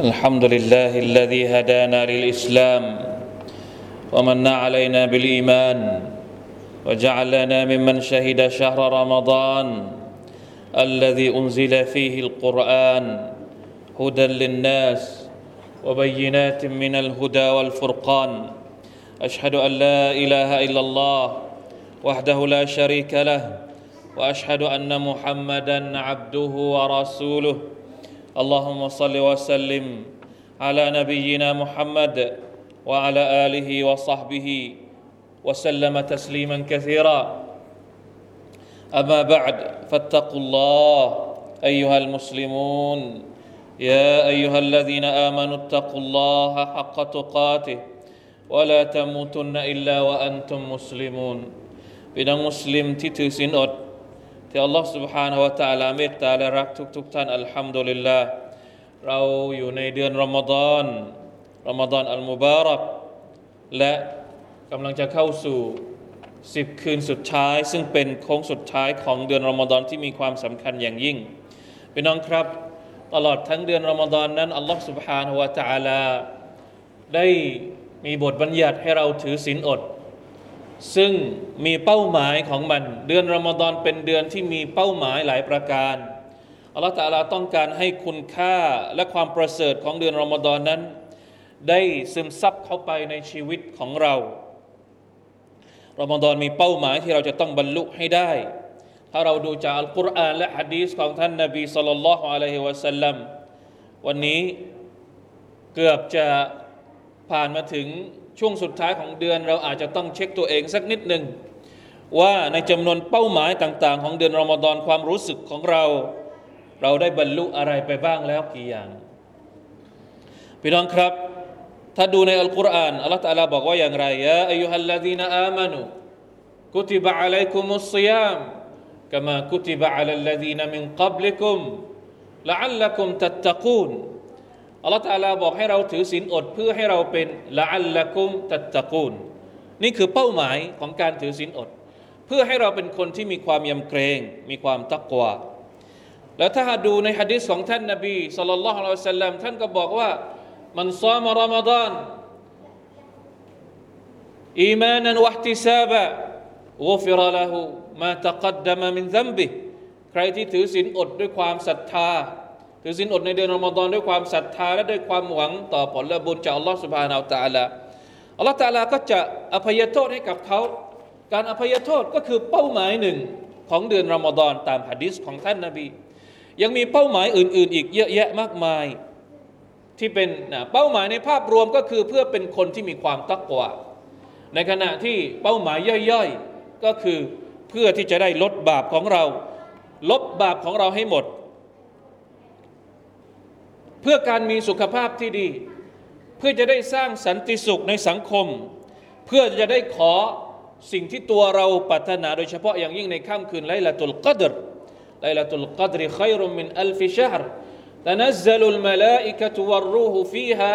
الحمد لله الذي هدانا للإسلام ومن علينا بالإيمان وجعلنا ممن شهد شهر رمضان الذي أنزل فيه القرآن هدى للناس وبينات من الهدى والفرقان. أشهد أن لا إله إلا الله وحده لا شريك له وأشهد أن محمدا عبده ورسوله. اللهم صل وسلم على نبينا محمد وعلى آله وصحبه وسلم تسليما كثيرا أما بعد فاتقوا الله أيها المسلمون يا أيها الذين آمنوا اتقوا الله حق تقاته ولا تموتن إلا وأنتم مسلمون พี่น้องมุสลิมที่ถือศีลอด ที่อัลลอฮฺ سبحانه และ تعالى เมตตาและรักทุกๆท่านอัลฮัมดุลิลลาห์เราอยู่ในเดือนรอมฎอนรอมฎอนอัลมุบารักและกำลังจะเข้าสู่สิบคืนสุดท้าย ซึ่งเป็นโค้งสุดท้ายของเดือนรอมฎอนที่มีความสำคัญอย่างยิ่งพี่น้องครับ ตลอดทั้งเดือนรอมฎอนนั้นอัลลอฮฺ سبحانه และ تعالى ได้มีบทบัญญัติให้เราถือศีลอด ซึ่งมีเป้าหมายของมัน เดือนรอมฎอนเป็นเดือนที่มีเป้าหมายหลายประการอัลลอฮฺตะอาลาต้องการให้คุณค่าและความประเสริฐของเดือนรอมฎอนนั้น ได้ซึมซับเข้าไปในชีวิตของเรารอมฎอนมีเป้าหมายที่เราจะต้องบรรลุให้ได้ ถ้าเราดูจากอัลกุรอานและฮะดีษของท่านนบีสุลต่านละฮ์อะลัยฮิวะสัลลัมวันนี้เกือบจะผ่านมาถึง ช่วงสุดท้ายของเดือนเราอาจจะต้องเช็คตัวเองสักนิดหนึ่งว่าในจำนวนเป้าหมายต่าง ๆ ของเดือนรอมฎอนความรู้สึกของเรา เราได้บรรลุอะไรไปบ้างแล้วกี่อย่างพี่น้องครับ ถ้าดูในอัลกุรอานอัลลอฮฺตะลาบอกว่าอย่างไรยะอายุฮัลลดีนอามานุกุติบะอะลัยกุมุสซิยามกามากุติบะอะลัลลดีนมินกับลิกุมละอัลลักุมตัตตะกูน อัลลอฮฺตาลาบอกให้เราถือศีลอดเพื่อให้เราเป็นละอัลละกุมตัตะกูล นี่คือเป้าหมายของการถือศีลอด เพื่อให้เราเป็นคนที่มีความยำเกรง มีความตักกวาแล้วถ้าดูในฮะดิษของท่านนบีสุลต่านละฮ์อัลสลัมท่านก็บอกว่ามันซามรอมฎอนอีมานันวะติซาบะกฟิรละหูมาตะกัดดมมินซัมบิใครที่ถือศีลอดด้วยความศรัทธา ถือศีลอดในเดือนรอมฎอนด้วยความศรัทธาและด้วยความหวังต่อผลบุญจากอัลลอฮฺสุบฮานาอัลตะลาอัลลอฮฺตะลาก็จะอภัยโทษให้กับเขา การอภัยโทษก็คือเป้าหมายหนึ่งของเดือนรอมฎอนตามฮะดิษของท่านนาบี ยังมีเป้าหมายอื่น ๆ อีกเยอะแยะมากมาย ที่เป็นเป้าหมายในภาพรวมก็คือเพื่อเป็นคนที่มีความตักกวาในขณะที่เป้าหมายย่อยๆก็คือเพื่อที่จะได้ลดบาปของเรา ลบบาปของเราให้หมด เพื่อการมีสุขภาพที่ดี เพื่อจะได้สร้างสันติสุขในสังคม เพื่อจะได้ขอสิ่งที่ตัวเราปรารถนา โดยเฉพาะอย่างยิ่งในค่ำคืนไลลาตุลกัดรไลลาตุลกัดรขัยรุมินอัลฟิชฮร تنزل الملائكة والروح فيها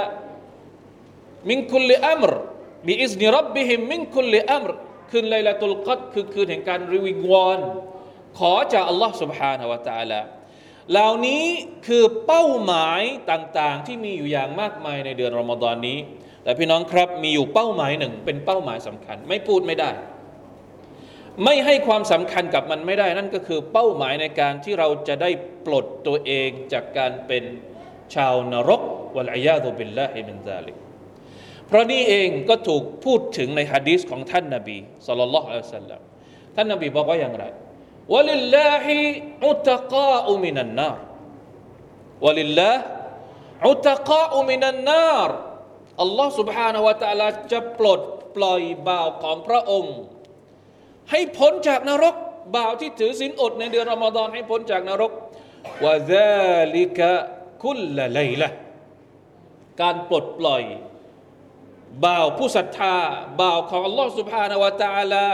من كل أمر بإذن ربهم من كل أمر คืนไลลาตุลกัดคือคืนแห่งการรีวิงวอนขอจากอัลลอฮ์ سبحانه และ تعالى เหล่านี้คือเป้าหมายต่างๆ ที่มีอยู่อย่างมากมายในเดือนรอมฎอนนี้ แต่พี่น้องครับมีอยู่เป้าหมายหนึ่ง เป็นเป้าหมายสำคัญ ไม่พูดไม่ได้ ไม่ให้ความสำคัญกับมันไม่ได้นั่นก็คือเป้าหมายในการที่เราจะได้ปลดตัวเองจากการเป็นชาวนรกوالعياذ بالله من ذلك เพราะนี่เองก็ถูกพูดถึงในฮะดีษของท่านนาบีสุลต่านละอัลสลัมท่านนาบีบอกว่าอย่างไร ولله عتقاء من النار ولله عتقاء من النار อัลลอฮ์ سبحانه และ تعالى จะปลดปล่อยบ่าวของพระองค์ ให้พ้นจากนรกบ่าวที่ถือศีลอดในเดือนรอมฎอนให้พ้นจากนรกวะซาลิกะคุลละไลละการปลดปล่อยบ่าวผู้ศรัทธาบ่าวของอัลลอฮ์ سبحانه และ تعالى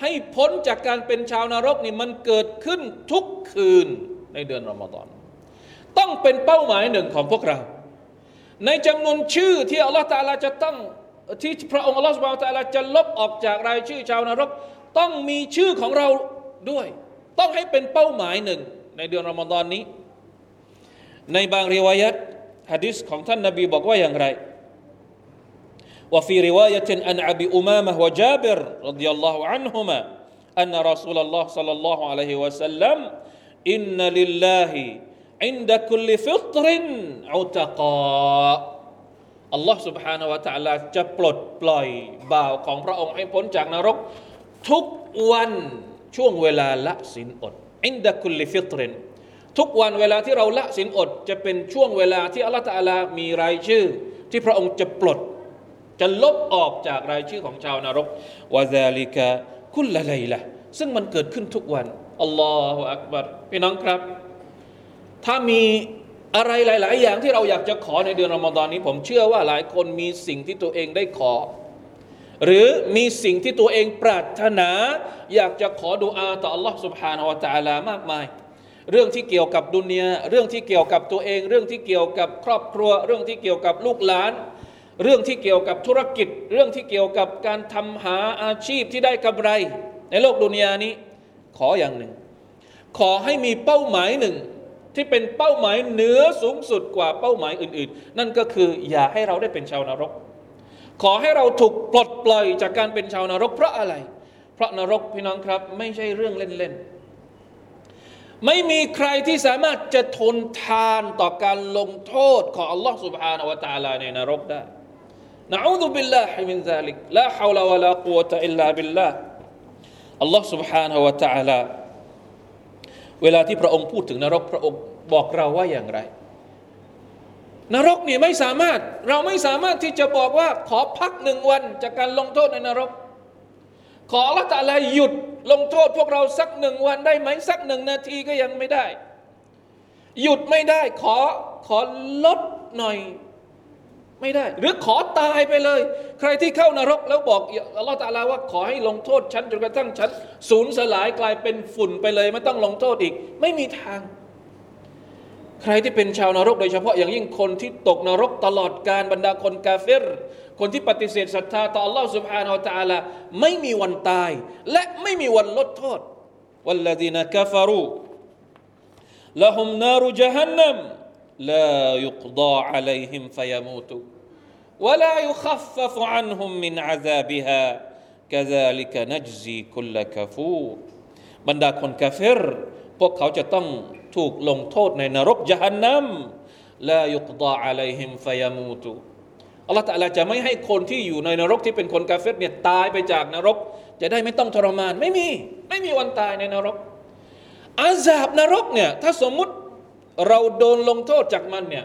ให้พ้นจากการเป็นชาวนรกนี่มันเกิดขึ้นทุกคืนในเดือนรอมฎอน ต้องเป็นเป้าหมายหนึ่งของพวกเรา ในจำนวนชื่อที่อัลลอฮฺตาลาจะต้องที่พระองค์อัลลอฮฺสุบานตาลาจะลบออกจากรายชื่อชาวนรก ต้องมีชื่อของเราด้วย ต้องให้เป็นเป้าหมายหนึ่งในเดือนรอมฎอนนี้ ในบางริวายัตฮะดิษของท่านนบีบอกว่าอย่างไร وفي رواية عن أبي أمامة وجابر رضي الله عنهما أن رسول الله صلى الله عليه وسلم إن لله عند كل فطر عتقاء อัลลอฮ์ سبحانه และ تعالى จะปลดปล่อยบ่าวของพระองค์ให้พ้นจากนรก ทุกวันช่วงเวลาละสินอดอินดะคุลิฟิตรินทุกวันเวลาที่เราละสินอด จะเป็นช่วงเวลาที่อัลลอฮ์ตะอาลามีรายชื่อ ที่พระองค์จะปลด จะลบออกจากรายชื่อของชาวนรกวะซาลิกะคุลละไลละซึ่งมันเกิดขึ้นทุกวันอัลลอฮฺอักบัรพี่น้องครับ ถ้ามีอะไรหลาย ๆ อย่างที่เราอยากจะขอในเดือนรอมฎอนนี้ ผมเชื่อว่าหลายคนมีสิ่งที่ตัวเองได้ขอ หรือมีสิ่งที่ตัวเองปรารถนา อยากจะขอดุอาต่อ Allah سبحانه และ تعالى มากมาย เรื่องที่เกี่ยวกับดุนยาเรื่องที่เกี่ยวกับตัวเอง เรื่องที่เกี่ยวกับครอบครัว เรื่องที่เกี่ยวกับลูกหลาน เรื่องที่เกี่ยวกับธุรกิจ เรื่องที่เกี่ยวกับการทำหาอาชีพที่ได้กำไร ในโลกดุนยานี้ ขออย่างหนึ่ง ขอให้มีเป้าหมายหนึ่ง ที่เป็นเป้าหมายเหนือสูงสุดกว่าเป้าหมายอื่น ๆ นั่นก็คืออย่าให้เราได้เป็นชาวนรก ขอให้เราถูกปลดปล่อยจากการเป็นชาวนรก เพราะอะไร เพราะนรกพี่น้องครับ ไม่ใช่เรื่องเล่น ๆไม่มีใครที่สามารถจะทนทานต่อการลงโทษของอัลลอฮ์สุบฮานอวตาลาในนรกได้ นะอูซุบิลลาฮิมินซาลิกลาฮาวลาวะลากุวะตะอิลลาบิลลาอัลลอฮ์ سبحانه และ تعالى เวลาที่พระองค์พูดถึงนรกพระองค์บอกเราว่าอย่างไร นรกเนี่ยไม่สามารถเราไม่สามารถที่จะบอกว่าขอพักหนึ่งวันจากการลงโทษในนรก ขอละตะลาหยุดลงโทษพวกเราสักหนึ่งวันได้ไหมสักหนึ่งนาทีก็ยังไม่ได้ หยุดไม่ได้ ขอขอลดหน่อย ไม่ได้ หรือขอตายไปเลย ใครที่เข้านรกแล้วบอกอัลลอฮฺตาลาว่าขอให้ลงโทษฉันจนกระทั่งฉันสูญสลายกลายเป็นฝุ่นไปเลย ไม่ต้องลงโทษอีก ไม่มีทาง ใครที่เป็นชาวนรก โดยเฉพาะอย่างยิ่งคนที่ตกนรกตลอดการบรรดาคนกาเฟร คนที่ปฏิเสธศรัทธาต่อ Allah سبحانه และ تعالى ไม่มีวันตาย และไม่มีวันลดโทษ والذين كفروا لهم نار جهنم لا يقضى عليهم فيموتوا ولا يخفف عنهم من عذابها كذلك نجزي كل ะซาลิกะนัจซีคุลละกะฟูบรรดาคนกาเฟรพวกเขาจะต้องถูกลงโทษในนรกยะฮันนัมลายุกดาอะลัยฮิมฟยามูตุอัลลอฮฺตะลาจะไม่ให้คนที่อยู่ในนรกที่เป็นคนกาเฟตเนี่ยตายไปจากนรก จะได้ไม่ต้องทรมานไม่มี ไม่มีวันตายในนรก อาซาบนรกเนี่ยถ้าสมมุติเราโดนลงโทษจากมันเนี่ย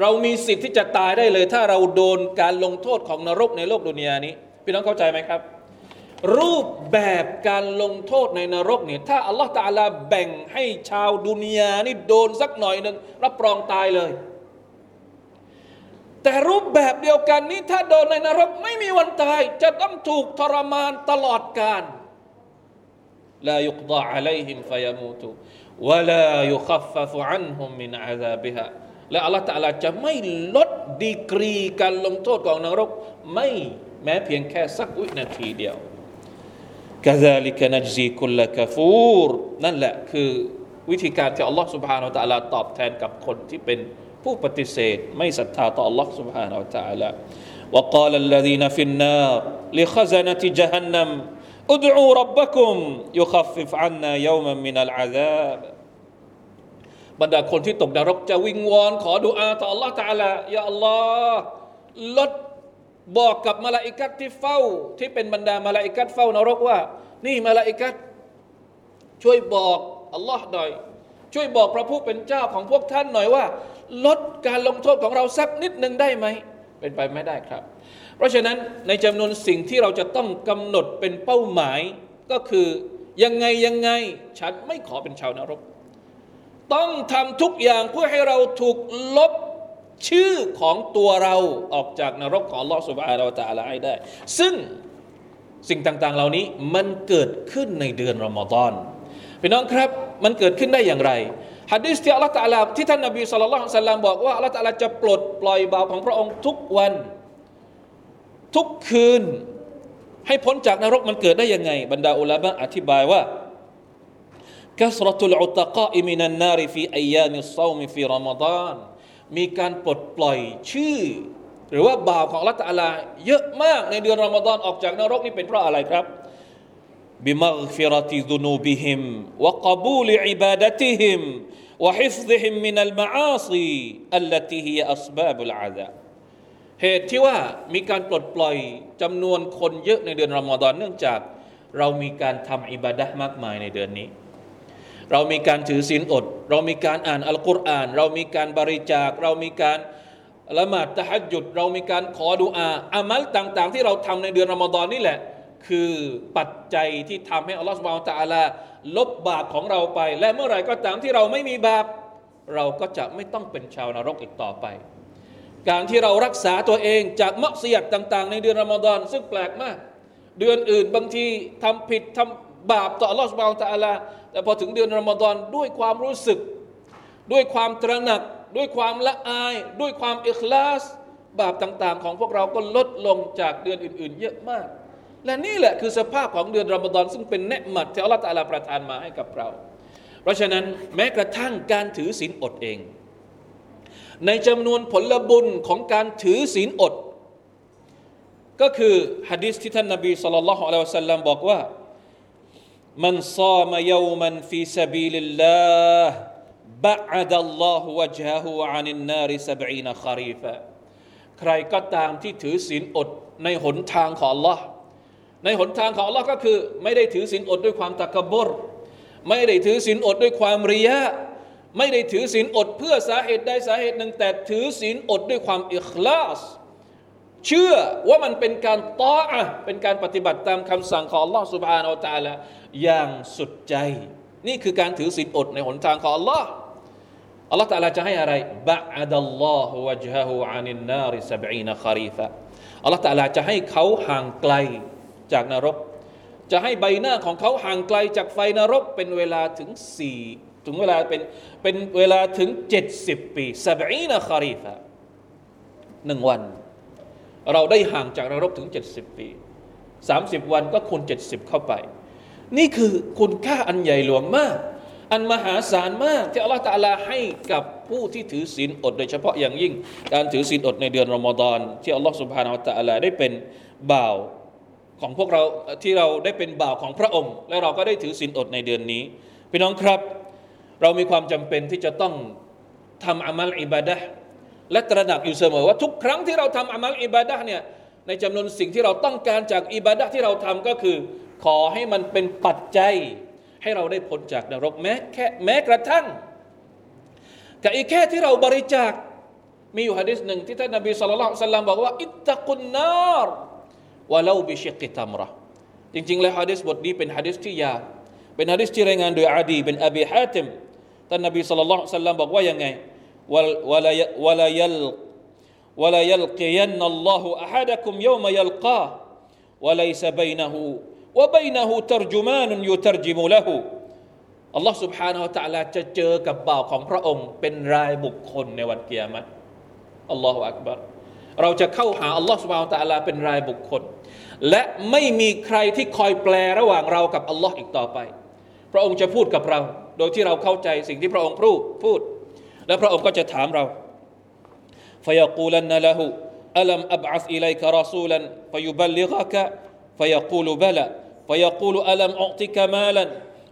เรามีสิทธิ์ที่จะตายได้เลย ถ้าเราโดนการลงโทษของนรกในโลกดุนยานี้ พี่น้องเข้าใจไหมครับ รูปแบบการลงโทษในนรกเนี่ยถ้าอัลลอฮฺตาลาแบ่งให้ชาวดุนยานี่โดนสักหน่อยหนึ่งรับรองตายเลย แต่รูปแบบเดียวกันนี้ถ้าโดนในนรกไม่มีวันตาย จะต้องถูกทรมานตลอดกาลลายุกดาอะลัยฮิมฟยามูตุวะลายุคัฟฟะอันฮุมมินอาซาบิฮะ และอัลลอฮฺตาลาจะไม่ลดดีกรีการลงโทษของนรก ไม่แม้เพียงแค่สักวินาทีเดียว كذلك نجزي كل كفور นั่นแหละคือวิธีการที่อัลลอฮ์ سبحانه และ تعالى ตอบแทนกับคนที่เป็นผู้ปฏิเสธ ไม่ศรัทธาต่ออัลลอฮ์ سبحانه และ تعالى وقال الذين في النار لخزنة جهنم ادعوا ربكم يخفف عنا يوما من العذاب บรรดาคนที่ตกนรกจะวิงวอนขอดุอาต่อ Allah Taala ยาอัลลอฮ์ลดบอกกับมาลาอิกัดที่เฝ้า ที่เป็นบรรดามาลาอิกัดเฝ้านรกว่า นี่มาลาอิกัดช่วยบอกอัลลอฮ์หน่อย ช่วยบอกพระผู้เป็นเจ้าของพวกท่านหน่อยว่า ลดการลงโทษของเราสักนิดหนึ่งได้ไหมเป็นไปไม่ได้ครับ เพราะฉะนั้นในจำนวนสิ่งที่เราจะต้องกำหนดเป็นเป้าหมายก็คือยังไงยังไงฉันไม่ขอเป็นชาวนรก ต้องทำทุกอย่างเพื่อให้เราถูกลบชื่อของตัวเราออกจากนรกของลอสุบาเราตาลาให้ได้ ซึ่งสิ่งต่างๆ เหล่านี้มันเกิดขึ้นในเดือนรอมฎอนพี่น้องครับมันเกิดขึ้นได้อย่างไรฮะดิษที่อัลลอฮฺตาลาที่ท่านนบีสุลต่านสัลลัมบอกว่าอัลลอฮฺตาลาจะปลดปล่อยบาปของพระองค์ทุกวัน ทุกคืน ให้พ้นจากนรกมันเกิดได้ยังไง บรรดาอุลามะอธิบายว่า كسرة العتقاء من النار في أيام الصوم في رمضان มีการปลดปล่อยชื่อ หรือว่าบ่าวของละตาลา เยอะมากในเดือนรอมฎอนออกจากนรกนี่เป็นเพราะอะไรครับบิมักฟิรติซุนูบิฮิมวะกบูลอิบาดติฮิมวะฮิฟซิฮิมมินัลมาอาซีอัลลติฮิยอัสบาบุลอาซาเหตุที่ว่ามีการปลดปล่อยจำนวนคนเยอะในเดือนรอมฎอนเนื่องจากเรามีการทำอิบาดะมากมายในเดือนนี้ เรามีการถือศีลอด เรามีการอ่านอัลกุรอาน เรามีการบริจาค เรามีการละหมาดตะฮัจจุด เรามีการขอดุอาอามัลต่าง ๆ ที่เราทำในเดือนรอมฎอนนี่แหละ คือปัจจัยที่ทำให้อัลลอฮฺสุบานตะอาลาลบบาปของเราไป และเมื่อไหร่ก็ตามที่เราไม่มีบาป เราก็จะไม่ต้องเป็นชาวนรกอีกต่อไป การที่เรารักษาตัวเองจากมักเสียดต่าง ๆ ในเดือนรอมฎอนซึ่งแปลกมาก เดือนอื่นบางทีทำผิดทำ บาปต่อลอสบานตะอาลาแต่พอถึงเดือนรอมฎอนด้วยความรู้สึก ด้วยความตระหนัก ด้วยความละอาย ด้วยความอิคลาส บาปต่างๆ ของพวกเราก็ลดลงจากเดือนอื่น ๆ เยอะมาก และนี่แหละคือสภาพของเดือนรอมฎอนซึ่งเป็นเนืหมัดที่อัลลอฮฺตาลาประทานมาให้กับเรา เพราะฉะนั้นแม้กระทั่งการถือศีลอดเอง ในจำนวนผลบุญของการถือศีลอด ก็คือฮะดิษที่ท่านนบีสุลต่านละฮ์อะลัยฮิวะสัลลัมบอกว่า من صام يوما في سبيل الله بعد الله وجهه عن النار سبعين خريفا ใครก็ตามที่ถือศีลอดในหนทางของ Allah ในหนทางของ Allah ก็คือไม่ได้ถือศีลอดด้วยความตะกบรไม่ได้ถือศีลอดด้วยความริยะไม่ได้ถือศีลอดเพื่อสาเหตุใดสาเหตุหนึ่งแต่ถือศีลอดด้วยความอิคลาส เชื่อว่ามันเป็นการตออะเป็นการปฏิบัติตามคำสั่งของ Allah سبحانه และ تعالى อย่างสุดใจ นี่คือการถือศีลอดในหนทางของ Allah อัลลอฮฺตะลาจะให้อะไรบะอัดัลลอฮฺวะจฮะฮูอานินนาริสบีนคารีฟะอัลลอฮฺตะลาจะให้เขาห่างไกลจากนรก จะให้ใบหน้าของเขาห่างไกลจากไฟนรก เป็นเวลาถึงสี่ถึงเวลาเป็นเป็นเวลาถึงเจ็ดสิบปีสับีนคารีฟะหนึ่งวัน เราได้ห่างจากนรกถึงเจ็ดสิบปีสามสิบวันก็คูณเจ็ดสิบเข้าไป นี่คือคุณค่าอันใหญ่หลวงมาก อันมหาศาลมาก ที่อัลลอฮฺตาลาให้กับผู้ที่ถือศีลอด โดยเฉพาะอย่างยิ่ง การถือศีลอดในเดือนรอมฎอนที่อัลลอฮฺสุบฮานาอัลตะอาลาได้เป็นบ่าวของพวกเราที่เราได้เป็นบ่าวของพระองค์ และเราก็ได้ถือศีลอดในเดือนนี้พี่น้องครับ เรามีความจำเป็นที่จะต้องทำอามัลอิบาดะห์และตระหนักอยู่เสมอว่าทุกครั้งที่เราทำอามัลอิบาดะห์เนี่ยในจำนวนสิ่งที่เราต้องการจากอิบาดะห์ที่เราทำก็คือ ขอให้มันเป็นปัจจัย ให้เราได้พ้นจากนรกแม้แค่แม้กระทั่งกับอีกแค่ที่เราบริจาค มีอยู่ฮะดิษหนึ่งที่ท่านนบีสุลต่านสัลลัมบอกว่าอิตตะกุนนารวะลาบิชิกิตัมระจริงๆแล้วฮะดิษบทนี้เป็นฮะดิษที่ยาวเป็นฮะดิษที่รายงานโดยอาดีเป็นอบีฮาติมท่านนบีสุลต่านสัลลัมบอกว่ายังไงวะลาวะลายัล ولا يلقين الله احدكم يوم يلقاه وليس بينه وبينه ترجمان يترجم له อัลลอฮ์ سبحانه และ تعالى จะเจอกับบ่าวของพระองค์ เป็นรายบุคคลในวันเกียรติอัลลอฮฺอักบัรเราจะเข้าหาอัลลอฮ์ سبحانه และ تعالى เป็นรายบุคคล และไม่มีใครที่คอยแปลระหว่างเรากับอัลลอฮ์อีกต่อไป พระองค์จะพูดกับเรา โดยที่เราเข้าใจสิ่งที่พระองค์พูดพูด และพระองค์ก็จะถามเรา فيقولن له ألم أبعث إليك رسولا فيبلغك فيقول بلى فيقول ألم أعطك مالا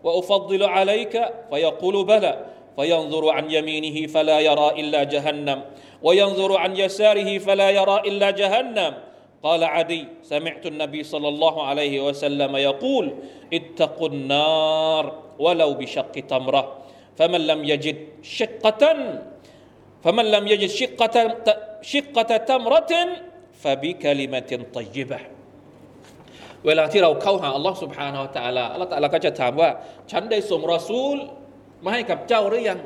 وأفضل عليك؟ فيقول بلى. فينظر عن يمينه فلا يرى إلا جهنم. وينظر عن يساره فلا يرى إلا جهنم. قال عدي سمعت النبي صلى الله عليه وسلم يقول اتقوا النار ولو بشق تمرة. فمن لم يجد شقة فمن لم يجد شقة شقة تمرة فبكلمة طيبة. เวลาที่เราเข้าหาอัลลอฮ์สุบฮานาอัลลอฮ์อัลลอฮ์ลก็จะถามว่า ฉันได้ส่งรอซูลมาให้กับเจ้าหรือยัง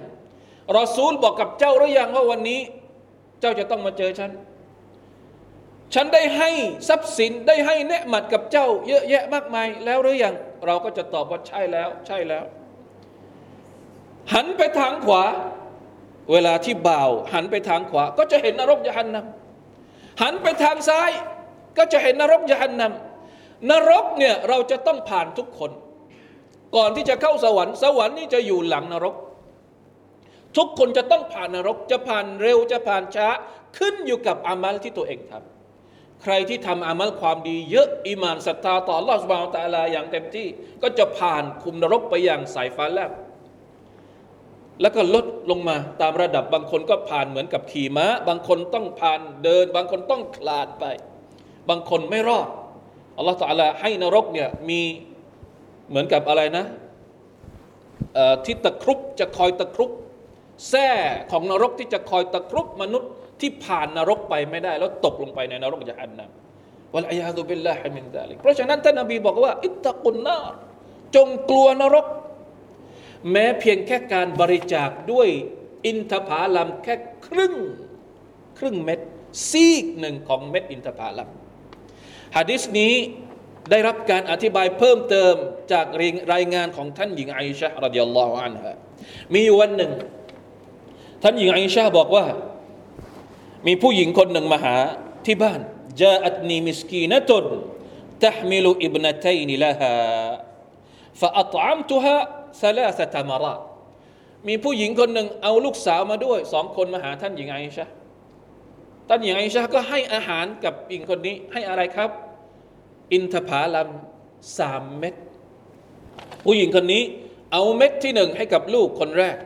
รอซูลบอกกับเจ้าหรือยังว่าวันนี้ เจ้าจะต้องมาเจอฉัน ฉันได้ให้ทรัพย์สินได้ให้เนืหมัดกับเจ้า เยอะแยะมากมายแล้วหรือยัง เราก็จะตอบว่าใช่แล้ว ใช่แล้ว หันไปทางขวา เวลาที่บ่าว หันไปทางขวา ก็จะเห็นนรกยะหันนำหันไปทางซ้าย ก็จะเห็นนรกยะหันนำ นรกเนี่ยเราจะต้องผ่านทุกคน ก่อนที่จะเข้าสวรรค์ สวรรค์นี่จะอยู่หลังนรก ทุกคนจะต้องผ่านนรก จะผ่านเร็วจะผ่านช้า ขึ้นอยู่กับอามัลที่ตัวเองทำใครที่ทำอามัลความดีเยอะอิมานศรัทธาต่อลอสบาวตาลาอย่างเต็มที่ ก็จะผ่านคุมนรกไปอย่างสายฟ้าแลบแล้วก็ลดลงมาตามระดับบางคนก็ผ่านเหมือนกับขี่ม้า บางคนต้องผ่านเดิน บางคนต้องคลานไป บางคนไม่รอด อัลลอฮฺตะลาให้นรกเนี่ยมีเหมือนกับอะไรนะที่ตะครุบจะคอยตะครุบแส้ของนรกที่จะคอยตะครุบมนุษย์ที่ผ่านนรกไปไม่ได้ แล้วตกลงไปในนรกจะอันนั้นوالعياذ بالله من ذلك เพราะฉะนั้นท่านนบีบอกว่า اتقوا النار จงกลัวนรก แม้เพียงแค่การบริจาคด้วยอินทผาลัมแค่ครึ่ง ครึ่งเม็ดซีกหนึ่งของเม็ดอินทผลัม ฮะดิษนี้ได้รับการอธิบายเพิ่มเติมจากรายงานของท่านหญิงไอชะรดิยัลลอฮุอันฮะมีวันหนึ่ง ท่านหญิงไอชะบอกว่า มีผู้หญิงคนหนึ่งมาหาที่บ้านจาอัตนีมิสกีนตุน تحمل ابنتين لها فأطعمتها ثلاثة مرات มีผู้หญิงคนหนึ่งเอาลูกสาวมาด้วยสองคนมาหาท่านหญิงไอชะท่านหญิงไอชาก็ให้อาหารกับหญิงคนนี้ให้อะไรครับ อินทผลัมสามเม็ดผู้หญิงคนนี้ เอาเม็ดที่หนึ่งให้กับลูกคนแรก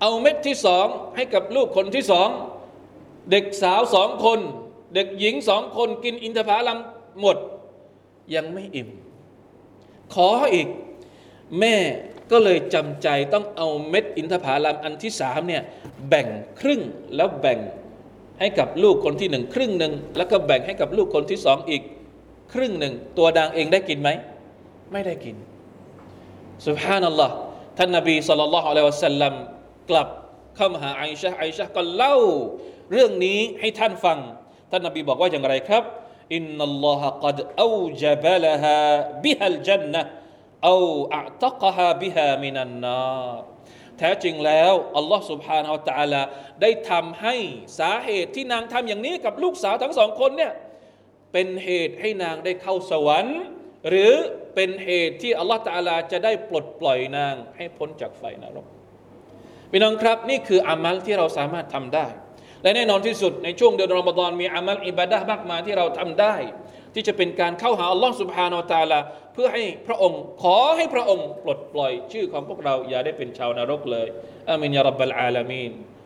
เอาเม็ดที่สองให้กับลูกคนที่สอง เด็กสาวสองคน เด็กหญิงสองคนกินอินทผลัมหมด ยังไม่อิ่ม ขออีก แม่ก็เลยจำใจต้องเอาเม็ดอินทผลัมอันที่สามเนี่ยแบ่งครึ่งแล้วแบ่งให้กับลูกคนที่หนึ่งครึ่งหนึ่งแล้วก็แบ่งให้กับลูกคนที่สองอีก ครึ่งหนึ่ง ตัวดังเองได้กินไหม ไม่ได้กินสุบฮานัลลอฮ์ท่านนบีสุลต่านละฮ์อะลัยวะสัลลัมกลับเข้ามาหาไอชะไอชะก็เล่า เรื่องนี้ให้ท่านฟัง ท่านนบีบอกว่าอย่างไรครับอินนัลลอฮะกัดอูจับลฮะบิฮัลจันนะอูอัตตะฮะบิฮะมินันนาแท้จริงแล้วอัลลอฮ์สุบฮานาอัลตะลาได้ทำให้สาเหตุที่นางทำอย่างนี้กับลูกสาวทั้งสองคนเนี่ย เป็นเหตุให้นางได้เข้าสวรรค์ หรือเป็นเหตุที่อัลลอฮฺตาลาจะได้ปลดปล่อยนางให้พ้นจากไฟนรกพี่น้องครับนี่คืออามัลที่เราสามารถทำได้ และแน่นอนที่สุดในช่วงเดือนรอมฎอนมีอามัลอิบาดะมากมายที่เราทำได้ ที่จะเป็นการเข้าหาอัลลอฮฺสุบฮานาอัลตาลาเพื่อให้พระองค์ขอให้พระองค์ปลดปล่อยชื่อของพวกเราอย่าได้เป็นชาวนรกเลยอามินยารับบัลอาลามีน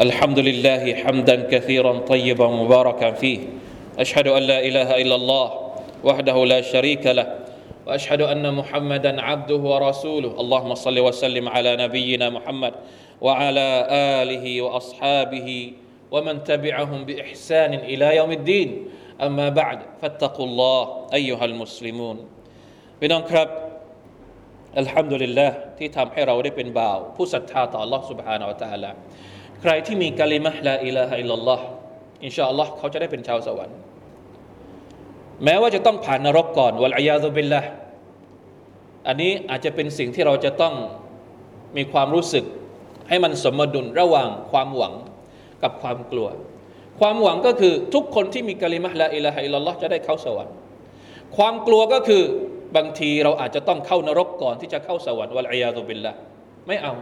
الحمد لله حمدا كثيرا طيبا مباركا فيه اشهد ان لا اله الا الله وحده لا شريك له واشهد ان محمدا عبده ورسوله اللهم صل وسلم على نبينا محمد وعلى اله واصحابه ومن تبعهم باحسان الى يوم الدين اما بعد فاتقوا الله ايها المسلمون พี่น้องครับอัลฮัมดุลิลลาห์ที่ทำให้เราได้เป็นบ่าวผู้ศรัทธาต่อ Allah سبحانه และ تعالى ใครที่มีกะลิมะลาอิลาฮะอิลลัลลอฮ์อินชาอัลลอฮ์เขาจะได้เป็นชาวสวรรค์ แม้ว่าจะต้องผ่านนรกก่อนวัลอยาซุบิลละอันนี้อาจจะเป็นสิ่งที่เราจะต้องมีความรู้สึกให้มันสมดุลระหว่างความหวังกับความกลัว ความหวังก็คือทุกคนที่มีกะลิมะลาอิลาฮะอิลลัลลอฮ์จะได้เข้าสวรรค์ ความกลัวก็คือบางทีเราอาจจะต้องเข้านรกก่อนที่จะเข้าสวรรค์วัลอยาซุบิลละไม่เอา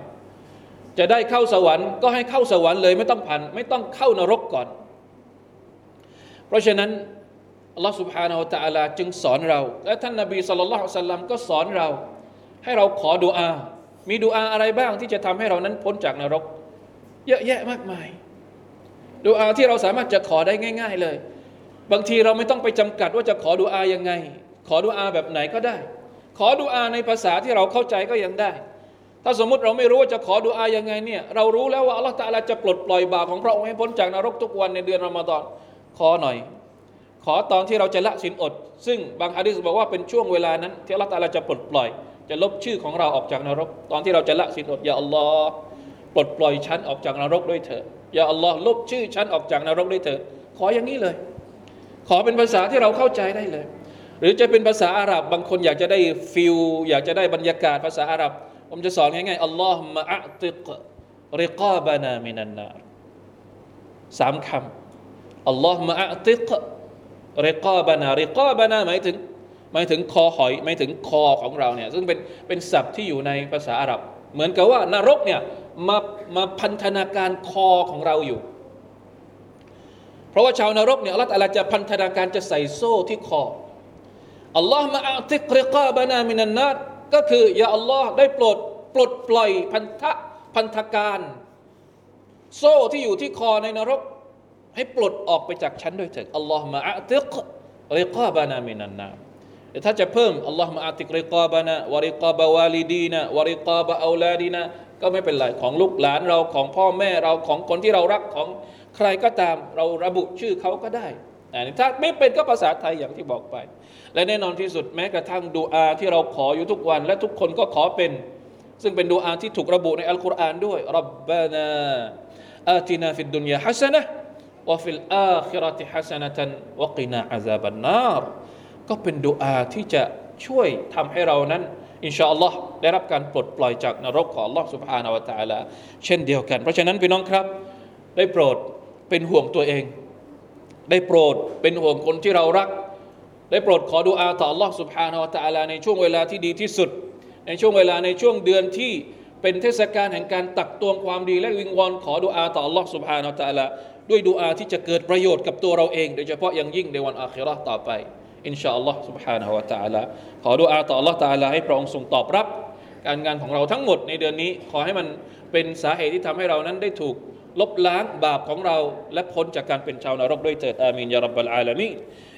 จะได้เข้าสวรรค์ก็ให้เข้าสวรรค์เลยไม่ต้องผ่านไม่ต้องเข้านรกก่อน เพราะฉะนั้นอัลลอฮฺสุบฮานาอัลตะอาลาจึงสอนเรา และท่านนาบีสุลต่านสัลลัมก็สอนเรา ให้เราขอดุอา มีดุอาอะไรบ้างที่จะทำให้เรานั้นพ้นจากนรก เยอะแยะมากมายดุอาที่เราสามารถจะขอได้ง่าย ๆเลย บางทีเราไม่ต้องไปจำกัดว่าจะขอดุอายังไง ขอดุอาแบบไหนก็ได้ ขอดุอาในภาษาที่เราเข้าใจก็ยังได้ ถ้าสมมติเราไม่รู้ว่าจะขอดุอายังไงเนี่ยเรารู้แล้วว่าอัลลอฮฺตาลาจะปลดปล่อยบาปของพระองค์ให้พ้นจากนรกทุกวันในเดือนรอมฎอนขอหน่อย ขอตอนที่เราจะละสินอด ซึ่งบางฮะดิษบอกว่าเป็นช่วงเวลานั้น ที่อัลลอฮฺตาลาจะปลดปล่อย จะลบชื่อของเราออกจากนรก ตอนที่เราจะละสินอดอย่าอัลลอฮ์ปลดปล่อยฉันออกจากนรกด้วยเถอะอย่าอัลลอฮ์ลบชื่อฉันออกจากนรกด้วยเถอะขออย่างนี้เลย ขอเป็นภาษาที่เราเข้าใจได้เลย หรือจะเป็นภาษาอาหรับบางคนอยากจะได้ฟิลอยากจะได้บรรยากาศภาษาอาหรับ ผมจะสอนง่ายๆอัลลอฮ์มะอัติกริกาบานามินันนารสามคำอัลลอฮ์มะอัติกริกาบานาริกาบานาหมายถึงหมายถึงคอหอยหมายถึงคอของเราเนี่ยซึ่งเป็นเป็นศัพท์ที่อยู่ในภาษาอาหรับ เหมือนกับว่านรกเนี่ยมามาพันธนาการคอของเราอยู่ เพราะว่าชาวนรกเนี่ยอัลลอฮฺจะพันธนาการจะใส่โซ่ที่คออัลลอฮ์มาอัติกริกาบานามินันนาต ก็คืออย่าอัลลอฮ์ได้โปรดปลดปล่อยพันธะพันธการ โซ่ที่อยู่ที่คอในนรก ให้ปลดออกไปจากฉันด้วยเถิดอัลลอฮ์มาอัติกริกาบานามินันนาถ้าจะเพิ่มอัลลอฮ์มาอัติกริกาบานะวริกาบาวาลิดีนะวริกาบาอูลาดีนะก็ไม่เป็นไรของลูกหลานเราของพ่อแม่เราของคนที่เรารักของใครก็ตามเราระบุชื่อเขาก็ได้อันนี้ถ้าไม่เป็นก็ภาษาไทยอย่างที่บอกไป และแน่นอนที่สุดแม้กระทั่งดูอาที่เราขออยู่ทุกวัน และทุกคนก็ขอเป็น ซึ่งเป็นดูอาที่ถูกระบุในอัลกุรอานด้วยรับบานาอาตินาฟิดดุนยาฮัสนะวะฟิลอาคิรติฮัสนะตันวะกินาอาซาบันนารก็เป็นดูอาที่จะช่วยทำให้เรานั้นอินชาอัลลอฮ์ได้รับการปลดปล่อยจากนรกของอัลลอฮ์ سبحانه และ تعالى เช่นเดียวกัน เพราะฉะนั้นพี่น้องครับ ได้โปรดเป็นห่วงตัวเอง ได้โปรดเป็นห่วงคนที่เรารัก ได้โปรดขอดุอาต่อ Allah سبحانه และ تعالى ในช่วงเวลาที่ดีที่สุด ในช่วงเวลาในช่วงเดือนที่เป็นเทศกาลแห่งการตักตวงความดี และวิงวอนขอดุอาต่อ Allah سبحانه และ تعالى ด้วยดุอาที่จะเกิดประโยชน์กับตัวเราเอง โดยเฉพาะอย่างยิ่งในวันอาคิเราะห์ต่อไปอินชาอัลลอฮ์ سبحانه และ تعالى ขอดุอาต่อ Allah تعالى ให้พระองค์ทรงตอบรับ การงานของเราทั้งหมดในเดือนนี้ ขอให้มันเป็นสาเหตุที่ทำให้เรานั้นได้ถูกลบล้างบาปของเรา และพ้นจากการเป็นชาวนรกด้วยเถิดอามีนยารับบลอาลามี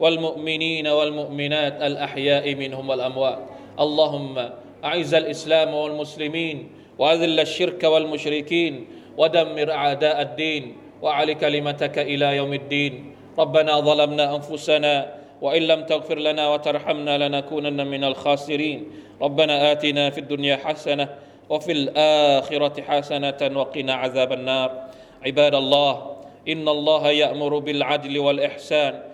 والمؤمنين والمؤمنات الأحياء منهم والأموات. اللهم أعز الإسلام والمسلمين وأذل الشرك والمشركين ودمر أعداء الدين وعلي كلمتك إلى يوم الدين. ربنا ظلمنا أنفسنا وإن لم تغفر لنا وترحمنا لنكونن من الخاسرين. ربنا آتنا في الدنيا حسنة وفي الآخرة حسنة وقنا عذاب النار. عباد الله إن الله يأمر بالعدل والإحسان